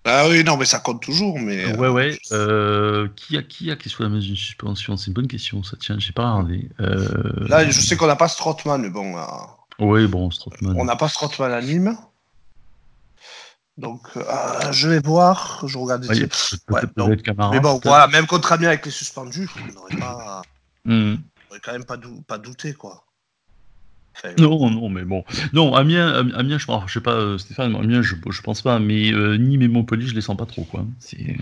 Ah oui, non, mais ça compte toujours. Mais, Ouais, euh, ouais. Euh, qui a qui a qui est sous la mesure d'une suspension? C'est une bonne question, ça. Tiens, j'ai pas regardé. Euh... Là, je sais qu'on n'a pas Strootman, mais bon, Oui, bon, Strootman. on n'a pas Strootman à Nîmes. Donc, euh, je vais voir. Je regarde peut-être Ouais, donc, Camara, mais bon, voilà, même contre Amiens avec les suspendus, on n'aurait pas, Hmm. on aurait quand même pas, dou- pas douté, quoi. Enfin, Non, non, mais bon. Non, Amiens, Am- Amiens je, alors, je sais pas, euh, Stéphane, Amiens, je, je pense pas, mais euh, Nîmes et Montpellier, je les sens pas trop, quoi. C'est. être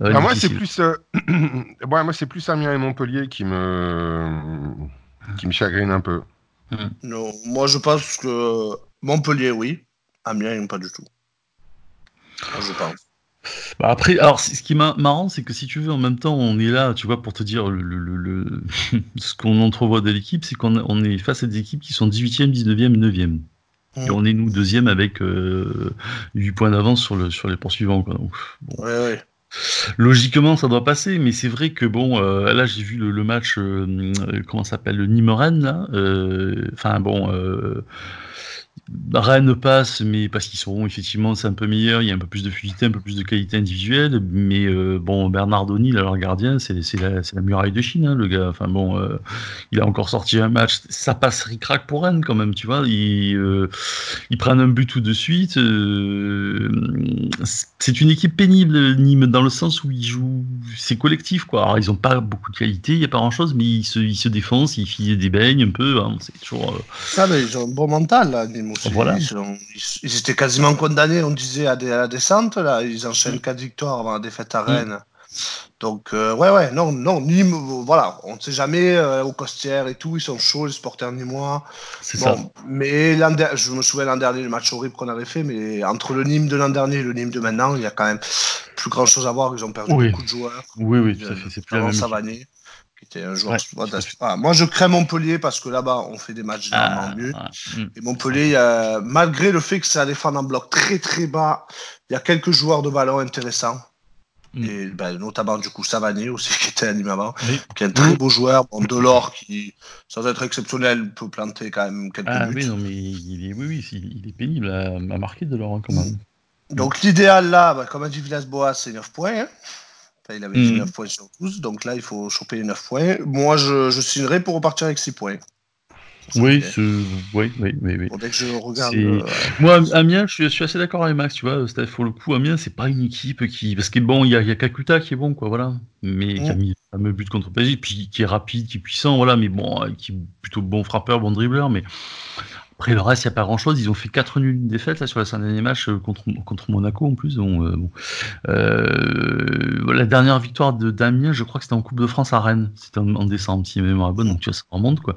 Ah, moi, c'est plus, euh, ouais, moi, c'est plus Amiens et Montpellier qui me, qui me chagrine un peu. Non, moi je pense que Montpellier, oui. Amiens, pas du tout. Moi, je pense. Bah, après, alors, ce qui est ma- marrant, c'est que si tu veux, en même temps, on est là, tu vois, pour te dire le, le- le- ce qu'on entrevoit de l'équipe, c'est qu'on on est face à des équipes qui sont 18e, 19e, 9e. Et Mm. on est, nous, deuxième avec euh, 8 points d'avance sur, le, sur les poursuivants. Quoi. Donc, Ouais, ouais. logiquement, ça doit passer, mais c'est vrai que, bon, euh, là, j'ai vu le, le match, euh, euh, comment ça s'appelle, le Nîmes-Rennes, là. euh, Enfin, bon. Rennes passe, mais parce qu'ils sont effectivement c'est un peu meilleur, il y a un peu plus de fluidité, un peu plus de qualité individuelle. Mais euh, bon, Bernardoni, leur gardien, c'est la, muraille de Chine, hein, le gars. Enfin bon, euh, il a encore sorti un match, ça passe ric-rac pour Rennes quand même, tu vois. Ils, euh, ils prennent un but tout de suite. euh, c'est une équipe pénible, Nîmes, dans le sens où ils jouent, c'est collectif quoi. Alors ils ont pas beaucoup de qualité, il y a pas grand chose, mais ils se, ils se défoncent, ils filent des beignes un peu. hein, c'est toujours. Ça, mais ils ont un bon mental, là, Nîmes aussi. Voilà. Ils, sont- ils- ils étaient quasiment condamnés, on disait, à, des- à la descente. Là. Ils enchaînent 4 victoires avant la défaite à Rennes. Donc, euh, ouais, ouais, non, non, Nîmes, voilà, on ne sait jamais, euh, aux costières et tout, ils sont chauds, les supporters nîmois. c'est ça. Bon, mais je me souviens l'an dernier, le match horrible qu'on avait fait, mais entre le Nîmes de l'an dernier et le Nîmes de maintenant, il y a quand même plus grand chose à voir. Ils ont perdu Oui. beaucoup de joueurs. Oui, oui, tout à Euh, fait. C'est plus la même qui est un joueur. Ouais, moi, je crains Montpellier parce que là-bas, on fait des matchs généralement ah, mieux. Mm. Et Montpellier, malgré le fait que ça défend en bloc très très bas, il y a quelques joueurs de ballon intéressants. Mm. Et ben, notamment du coup Savanier aussi qui était animé avant, qui est un très beau joueur, bon, Delors qui, sans être exceptionnel, peut planter quand même quelques ah, buts. Oui, non, mais il est, oui, oui, il est pénible à, marquer Delors hein, quand même. Donc l'idéal là, bah, comme a dit Villas-Boas, c'est 9 points. Hein. Il avait dit 9 mm. points sur 12, donc là il faut choper les 9 points. Moi je, je signerai pour repartir avec 6 points. Oui, oui, oui, oui, Dès que je regarde. Euh, Moi, Amiens, je suis, assez d'accord avec Max, tu vois. Pour le coup, Amiens, c'est pas une équipe qui. Parce que bon, il y a, y a Kakuta qui est bon, quoi, voilà. Mais qui a mis le fameux but contre PSG, puis qui est rapide, qui est puissant, voilà. Mais bon, qui est plutôt bon frappeur, bon dribbleur. Mais après, le reste, il n'y a pas grand-chose. Ils ont fait 4 nuls une défaite là, sur les 5 derniers matchs euh, contre, contre Monaco en plus. Euh, bon. euh, la dernière victoire de Damien, je crois que c'était en Coupe de France à Rennes. C'était en, décembre, si ma mémoire est bonne. Donc, tu vois, ça remonte. Quoi.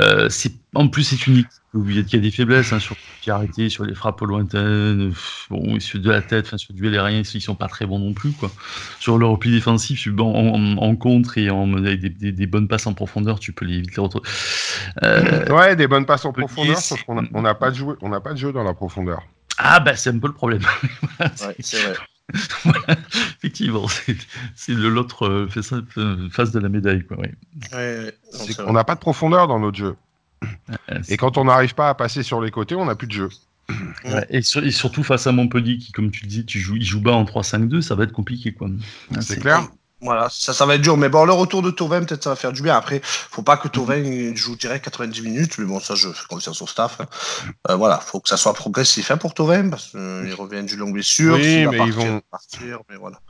Euh, en plus, c'est unique. Il y a des faiblesses hein, sur qui arrêté, sur les frappes lointaines, bon, sur de la tête, enfin, sur du duel aérien, ils sont pas très bons non plus. Quoi. Sur le repli défensif, en, en, contre et en, avec des, des, bonnes passes en profondeur, tu peux les, vite les retrouver. Euh, ouais, des bonnes passes en profondeur, sauf qu'on n'a pas, de jeu, on pas de jeu dans la profondeur. Ah, bah, c'est un peu le problème. ouais, c'est vrai. effectivement, c'est l'autre euh, face de la médaille. Quoi, ouais. Ouais, on n'a pas de profondeur dans notre jeu. Et quand on n'arrive pas à passer sur les côtés, on n'a plus de jeu. et, surtout face à Montpellier, qui, comme tu le dis, tu joues, il joue bas en 3-5-2, ça va être compliqué. quoi. C'est clair. Voilà, ça, ça va être dur. Mais bon, le retour de Tovin, peut-être ça va faire du bien. Après, faut pas que Tovin joue direct 90 minutes. Mais bon, ça, je fais confiance au staff. Hein. Euh, voilà, faut que ça soit progressif hein, pour Tovin, parce qu'il revient du long blessure. Oui, mais ils vont partir, mais voilà.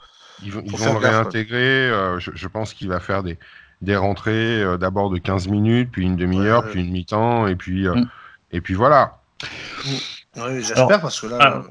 Ils vont, le réintégrer. Euh, je, pense qu'il va faire des, des rentrées euh, d'abord de 15 minutes, puis une demi-heure, puis une mi-temps, et puis, euh, mm. et puis voilà. Oui, j'espère parce que là. Ah,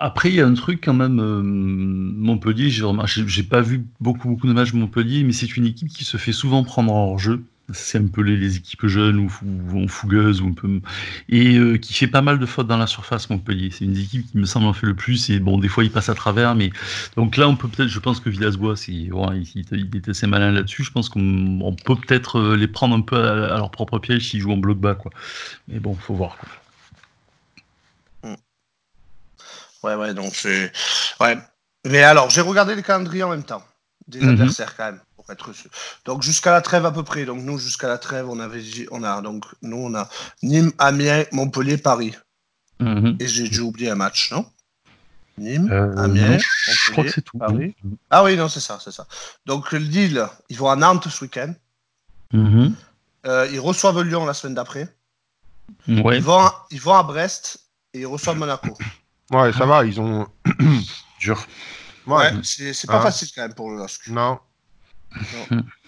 après, il y a un truc quand même. Euh, Montpellier, j'ai pas vu beaucoup, beaucoup de matchs Montpellier, mais c'est une équipe qui se fait souvent prendre en jeu c'est un peu les, équipes jeunes ou, ou, fougueuses ou un peu et euh, qui fait pas mal de fautes dans la surface Montpellier. C'est une des équipes qui me semble en fait le plus et bon des fois il passe à travers mais donc là on peut peut-être je pense que Villas-Boas il, il, était assez malin là-dessus. Je pense qu'on peut peut-être euh, les prendre un peu à, leur propre piège s'ils jouent en bloc bas quoi. Mais bon faut voir quoi. Hmm. Ouais ouais donc c'est ouais mais alors j'ai regardé les calendriers en même temps des mhm. adversaires quand même être Donc jusqu'à la trêve à peu près. Donc nous jusqu'à la trêve, on avait on a donc nous on a Nîmes, Amiens, Montpellier, Paris. Mhm. Et j'ai dû oublier un match, non? Nîmes, euh, Amiens, je crois que c'est tout. Paris. Ah oui, non, c'est ça, c'est ça. Donc Lille, ils vont à Nantes ce week-end. Mhm. Euh, ils reçoivent Lyon la semaine d'après. Ouais. Ils, vont à, ils vont à Brest et ils reçoivent Monaco. Ouais, ça va, ils ont. Dur. Ouais, c'est pas hein facile quand même pour le LOSC. Non.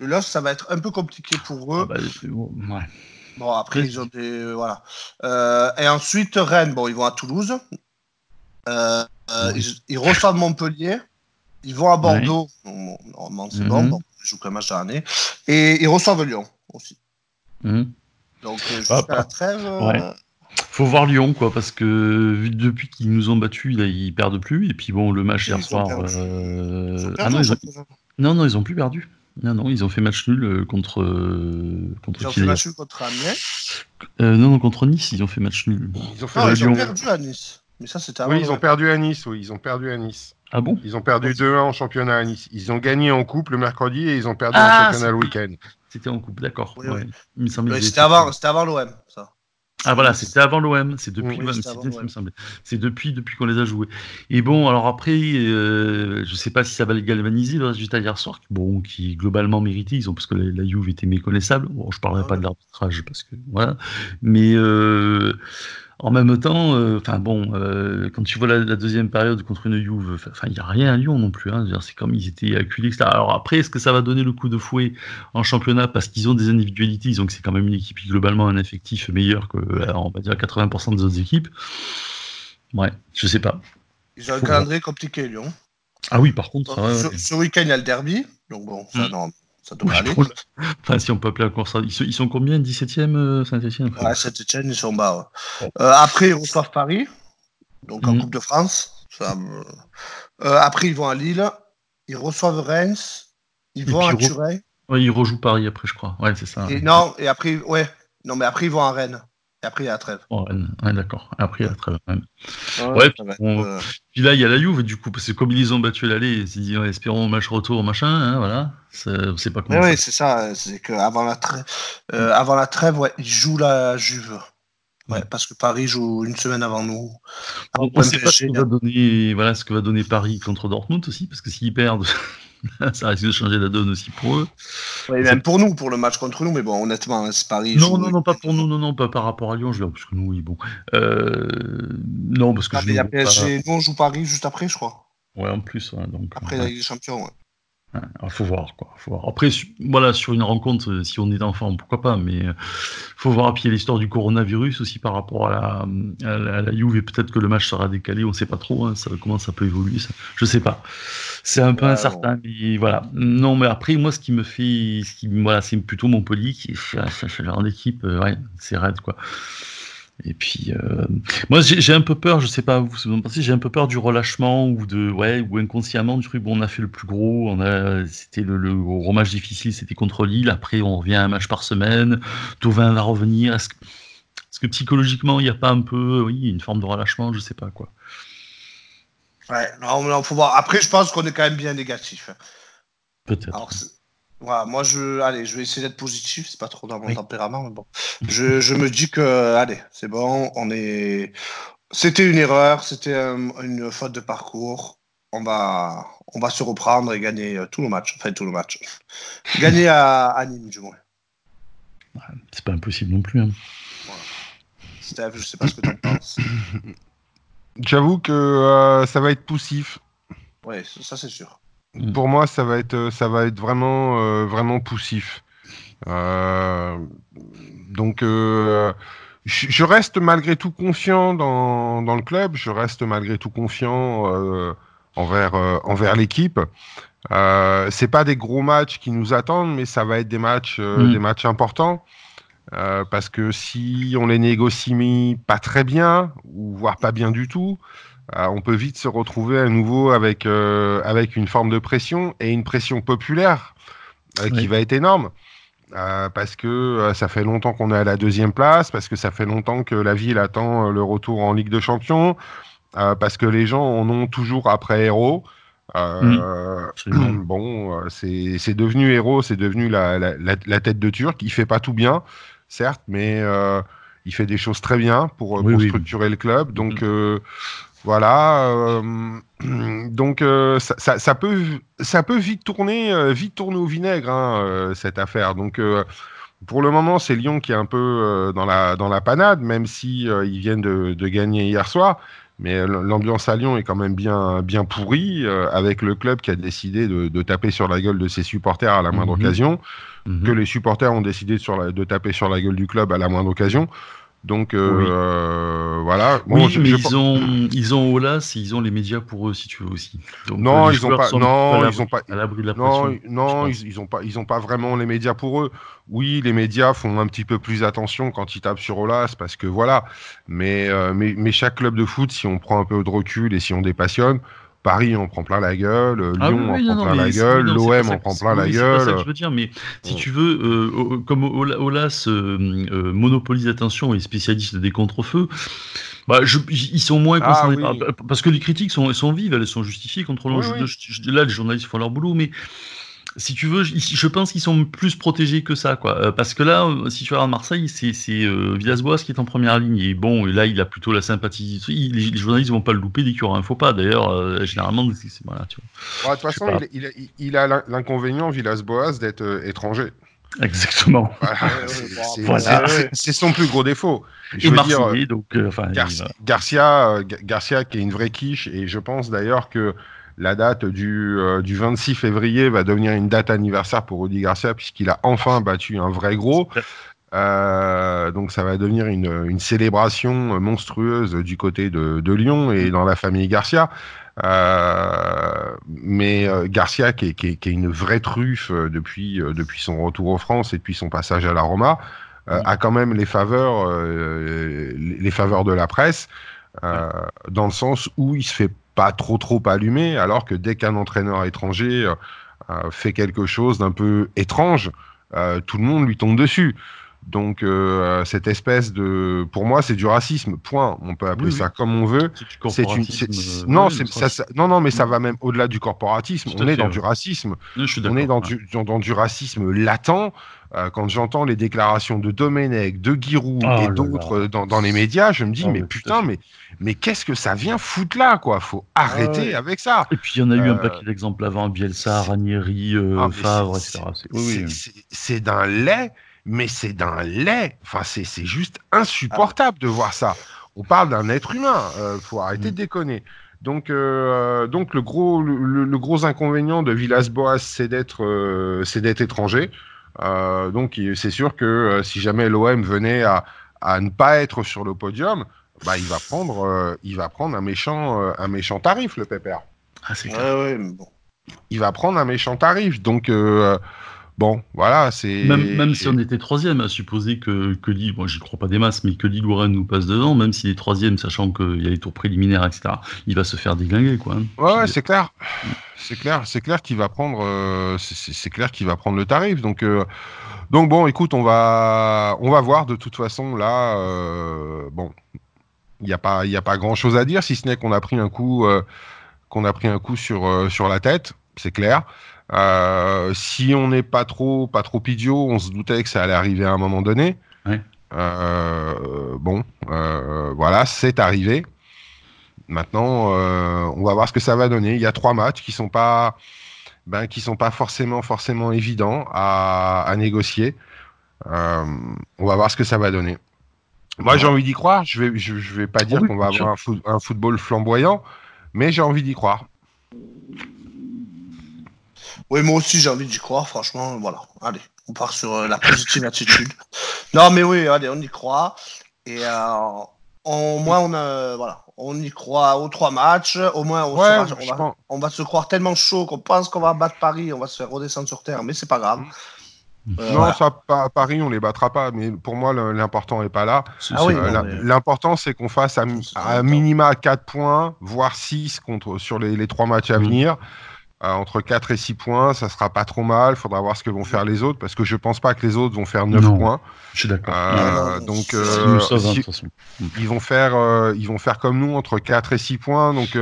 Le LOSC, ça va être un peu compliqué pour eux. Ah bah, bon, après, ils ont des. Euh, voilà. Euh, et ensuite, Rennes, bon, ils vont à Toulouse. Euh, ils, reçoivent Montpellier. Ils vont à Bordeaux. normalement, c'est bon. Mhm. ils jouent qu'un match dans l'année. Et ils reçoivent Lyon aussi. Mhm. Donc, jusqu'à la trêve. Faut voir Lyon, quoi, parce que depuis qu'ils nous ont battus, là, ils perdent plus. Et puis bon, le match hier soir. Ah non, ils ont... non, non, ils ont plus perdu. Non, non, ils ont fait match nul euh, contre. Euh, contre ils ont fait match nul contre Amiens euh, Non, non, contre Nice, ils ont fait match nul. Ils ont, fait ah, ils ont perdu à Nice. Mais ça, c'était Oui, ils ont perdu à Nice, oui, ils ont perdu à Nice. Ah bon? Ils ont perdu 2-1 en championnat à Nice. Ils ont gagné en coupe le mercredi et ils ont perdu ah, en championnat le week-end. C'était en coupe, d'accord. Oui, oui. C'était avant, avant l'OM, ça. Ah voilà, c'était avant l'OM, c'est depuis, c'est depuis depuis qu'on les a joués. Et bon, alors après, euh, je sais pas si ça va les galvaniser le résultat hier soir, bon, qui globalement mérité, ils ont parce que la, la Juve était méconnaissable. Bon, je parlerai ah pas de l'arbitrage parce que voilà, mais euh, en même temps, euh, enfin bon, euh, quand tu vois la, deuxième période contre une Juve, enfin il n'y a rien à Lyon non plus. Hein, c'est comme ils étaient acculés, etc. Alors après, est-ce que ça va donner le coup de fouet en championnat parce qu'ils ont des individualités, ils ont que c'est quand même une équipe qui globalement un effectif meilleur que, euh, on va dire 80% des autres équipes? Ouais, je sais pas. Ils ont un calendrier compliqué Lyon. Ah oui, par contre. ce, week-end il y a le derby, donc bon, ça, hmm. non, ça devrait aller. Enfin, si on peut appeler encore ça. Ils sont, ils sont combien 17e euh, Saint-Etienne Ouais, Saint-Etienne, ils sont bas. Ouais. Euh, après, ils reçoivent Paris, donc en mhm. Coupe de France. Ça, euh, après, ils vont à Lille. Ils reçoivent Reims. Ils vont à Turin. Ouais, ils rejouent Paris après, je crois. Ouais, c'est ça. Et non, et après, ouais. Non, mais après, ils vont à Rennes. Et après, il y a la trêve. Oh. Ouais, d'accord. Après, il y a la trêve. Ouais. Ouais, puis, on- euh, Puis là, il y a la Juve, du coup, parce que comme ils ont battu l'aller, ils se disent, ouais, espérons match retour, machin, hein, voilà. C'est pas comment ouais, c'est ça. C'est qu'avant la trêve, euh, avant la trêve, ouais, ils jouent la Juve. Ouais, parce que Paris joue une semaine avant nous. On ne sait pas ce que, va donner, voilà, ce que va donner Paris contre Dortmund aussi, parce que s'ils perdent, ça risque de changer la donne aussi pour eux. Ouais, même pour nous, pour le match contre nous, mais bon, honnêtement, c'est Paris. Non, non, non, pas pour nous, non, non, pas par rapport à Lyon, je veux dire, parce que nous, oui, bon. Euh, non, parce que Ah, je mais il y a vois pas- PSG, nous on joue Paris juste après, je crois. Ouais, en plus, ouais, donc. Après ouais. la Ligue des Champions, ouais. Alors, faut voir quoi. Faut voir. Après, voilà, sur une rencontre, euh, si on est enfant, pourquoi pas. Mais euh, faut voir. Puis il y a l'histoire du coronavirus aussi par rapport à la, à la, à la Juve et peut-être que le match sera décalé. On sait pas trop. hein, ça, comment ça peut évoluer. Ça. Je sais pas. C'est un peu incertain. Mais voilà. Non, mais après, moi, ce qui me fait, ce qui, voilà, c'est plutôt Montpellier qui est ce genre d'équipe. euh, ouais, c'est raide quoi. Et puis, euh, moi, j'ai un peu peur, je sais pas vous, ce que vous en pensez, j'ai un peu peur du relâchement ou de, ouais, ou inconsciemment du truc. Bon, on a fait le plus gros, on a, c'était le, le gros match difficile, c'était contre Lille. Après, on revient à un match par semaine. Tovin va revenir. Est-ce que, psychologiquement, il n'y a pas un peu, oui, une forme de relâchement, je sais pas quoi. Ouais, non, non, faut voir. Après, je pense qu'on est quand même bien négatif. Peut-être. Moi, je, allez, je vais essayer d'être positif. C'est pas trop dans mon Oui. tempérament, mais bon. Je, je me dis que, allez, c'est bon. On est. C'était une erreur. C'était un- une faute de parcours. On va, on va se reprendre et gagner euh, tous nos matchs. Enfin, tous nos matchs. Gagner à, à Nîmes, du moins. C'est pas impossible non plus. hein. Steph, je sais pas ce que t'en penses. J'avoue que euh, ça va être poussif. Ouais, ça, ça, c'est sûr. Mm. Pour moi, ça va être, ça va être vraiment, euh, vraiment poussif. Euh, donc, euh, je je reste malgré tout confiant dans, dans le club. Je reste malgré tout confiant euh, envers, euh, envers l'équipe. Euh, c'est pas des gros matchs qui nous attendent, mais ça va être des matchs, euh, Mm. des matchs importants. Euh, parce que si on les négocie pas très bien, ou voire pas bien du tout, euh, on peut vite se retrouver à nouveau avec, euh, avec une forme de pression et une pression populaire euh, qui va être énorme. Euh, parce que euh, ça fait longtemps qu'on est à la deuxième place, parce que ça fait longtemps que la ville attend euh, le retour en Ligue de Champions, parce que les gens en ont toujours après héros. Absolument. bon, c'est devenu héros, c'est devenu la, la, tête de Turc. Il fait pas tout bien, certes, mais il fait des choses très bien pour, Oui, pour oui. structurer le club. Donc Mhm. Voilà. euh, donc euh, ça, ça, ça peut ça peut vite tourner euh, vite tourner au vinaigre hein, cette affaire. Donc pour le moment, c'est Lyon qui est un peu dans la dans la panade, même si ils viennent de, de gagner hier soir. Mais l'ambiance à Lyon est quand même bien bien pourrie avec le club qui a décidé de, de taper sur la gueule de ses supporters à la moindre Mhm. occasion Mhm. que les supporters ont décidé sur la- de taper sur la gueule du club à la moindre occasion. Donc euh, Oui. voilà. Bon, oui, je- mais je- ils ont, ils ont Olas et ils ont les médias pour eux, si tu veux aussi. Donc, Non, euh, ils ont pas- non, ils ont pas- à l'abri de la Non, pression. non, ils, ils ont pas, ils ont pas vraiment les médias pour eux. Oui, les médias font un petit peu plus attention quand ils tapent sur Olas parce que voilà. Mais, euh, mais, mais chaque club de foot, si on prend un peu de recul et si on dépassionne, Paris en prend plein la gueule, euh, Lyon Ah oui, oui, en non, prend plein la gueule, l'OM en prend plein la oui, c'est ça gueule. que je veux dire, mais si tu veux, euh, comme Ola- Olas euh, euh, monopolise l'attention et spécialiste des contre-feux, bah, je- ils sont moins Ah, concernés oui. par- parce que les critiques sont, sont vives, elles sont justifiées contre l'enjeu. Là, les journalistes font leur boulot, mais si tu veux, je, pense qu'ils sont plus protégés que ça, quoi. Euh, parce que là, euh, si tu regardes Marseille, c'est euh, Villas-Boas qui est en première ligne. Et bon, et là, il a plutôt la sympathie. Les, les journalistes vont pas le louper dès qu'il y aura un faux pas. D'ailleurs, euh, généralement, c'est voilà, tu vois. Ouais, De toute façon, il, il- il a l'in- l'inconvénient, Villas-Boas, d'être euh, étranger. Exactement. Voilà, c'est- son plus gros défaut. Je Et veux dire, donc, euh, enfin, Garcia, euh, Ga- Garcia qui est une vraie quiche et je pense d'ailleurs que la date du, euh, du 26 février va devenir une date anniversaire pour Rudy Garcia puisqu'il a enfin battu un vrai gros. Euh, donc ça va devenir une, une célébration monstrueuse du côté de, de Lyon et dans la famille Garcia. Euh, mais euh, Garcia qui est, qui, est, qui est une vraie truffe euh, depuis, euh, depuis son retour en France et depuis son passage à la Roma, euh, a quand même les faveurs, euh, les faveurs de la presse, euh, dans le sens où il se fait pas trop trop allumer, alors que dès qu'un entraîneur étranger fait quelque chose d'un peu étrange, tout le monde lui tombe dessus. Donc euh, cette espèce de, pour moi, c'est du racisme. Point. On peut appeler ça comme on veut. C'est une, euh, non, ça, non, non, mais ça va même au-delà du corporatisme. on est dans du racisme. on est dans du, dans, du racisme latent. Euh, quand j'entends les déclarations de Domenech, de Giroud oh et d'autres dans, dans, les médias, je me dis, oh, mais putain, mais, mais qu'est-ce que ça vient foutre là, quoi? Faut arrêter avec ça. Et puis il y en a eu un paquet d'exemples avant, Bielsa, Ranieri, ah, Favre, etc. C'est d'un lait mais c'est d'un lait. Enfin, c'est juste insupportable de voir ça. On parle d'un être humain. Euh, faut arrêter de mm. déconner. Donc, euh, donc le gros, le, gros inconvénient de Villas-Boas, c'est d'être, euh, c'est d'être étranger. Euh, donc, c'est sûr que si jamais l'OM venait à, à, ne pas être sur le podium, bah, il va prendre, il va prendre un méchant, un méchant tarif, le pépère. Ah, c'est ouais, bon. Il va prendre un méchant tarif. Donc, Bon, voilà, c'est. Même, si on était troisième, à supposer que, que Lille, moi j'y crois pas des masses, mais que Lille nous passe dedans, même s'il est troisième, sachant qu'il y a les tours préliminaires, etc., il va se faire déglinguer, quoi. Ouais, c'est clair. C'est clair, c'est clair qu'il va prendre, euh, c'est clair qu'il va prendre le tarif. Donc, euh, donc bon, écoute, on va, on va voir. De toute façon, là, euh, bon, il n'y a pas, il a pas grand chose à dire, si ce n'est qu'on a pris un coup, qu'on a pris un coup sur, sur la tête, c'est clair. Euh, si on n'est pas trop, pas trop idiot, on se doutait que ça allait arriver à un moment donné. Euh, bon, euh, voilà, c'est arrivé. Maintenant, on va voir ce que ça va donner. Il y a trois matchs qui sont pas, ben, qui sont pas forcément, forcément évidents à, négocier. on va voir ce que ça va donner. Moi, j'ai envie d'y croire. Je vais, je, vais pas dire qu'on va avoir un, football flamboyant, mais j'ai envie d'y croire. Oui, moi aussi, j'ai envie d'y croire, franchement. Voilà, allez, on part sur euh, la positive attitude. Non, mais oui, allez, on y croit. Et euh, au moins, on, a, voilà, on y croit aux trois matchs. Au moins, on, on, va, se croire tellement chaud qu'on pense qu'on va battre Paris. On va se faire redescendre sur terre, mais c'est pas grave. Euh, non, ça, à Paris, on les battra pas. Mais pour moi, l'important n'est pas là. Ah l'important, c'est qu'on fasse à, minima 4 points, voire 6 contre, sur les, les 3 matchs à mmh. venir. Euh, entre 4 et 6 points, ça sera pas trop mal. Il faudra voir ce que vont faire les autres parce que je pense pas que les autres vont faire 9 points. Je suis d'accord. Euh, donc euh, ils vont faire ils vont faire comme nous entre 4 et 6 points. Donc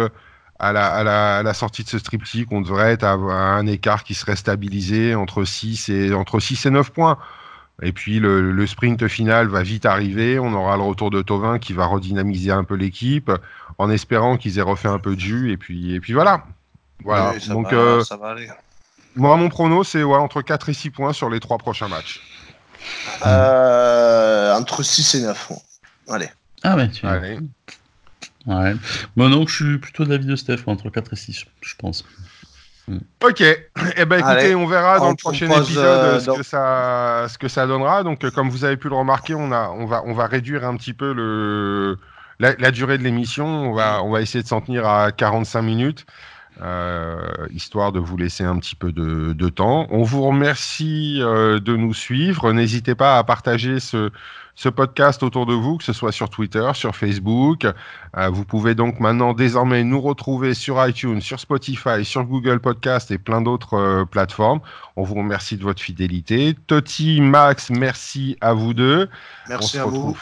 à la, à, la, sortie de ce triptyque, on devrait être à, un écart qui serait stabilisé entre 6 et entre 6 et 9 points. Et puis le, le, sprint final va vite arriver. On aura le retour de Tovin qui va redynamiser un peu l'équipe en espérant qu'ils aient refait un peu de jus. Et puis, et puis voilà. Voilà. Donc, euh, Moi, mon prono, c'est ouais, entre 4 et 6 points sur les 3 prochains matchs. Euh, entre 6 et 9. Allez. Ah ouais, tu Allez. Ouais. Moi, non, je suis plutôt d'avis de Steph, entre 4 et 6, je pense. Hmm. Ok, eh ben écoutez, on verra dans le prochain épisode euh, ce, que ça, ce que ça donnera. Donc, comme vous avez pu le remarquer, on, a, on, va, on va réduire un petit peu le, la, la durée de l'émission. On va, on va essayer de s'en tenir à 45 minutes. Euh, histoire de vous laisser un petit peu de, temps. On vous remercie euh, de nous suivre. N'hésitez pas à partager ce, podcast autour de vous, que ce soit sur Twitter, sur Facebook. Euh, vous pouvez donc maintenant désormais nous retrouver sur iTunes, sur Spotify, sur Google Podcast et plein d'autres plateformes. On vous remercie de votre fidélité. Toti, Max, merci à vous deux. Merci à vous.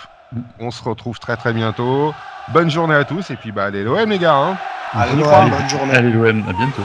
On se retrouve très très bientôt. Bonne journée à tous et puis bah allez l'OM les gars. Hein. Allez, bonne journée. Allez l'OM, à bientôt.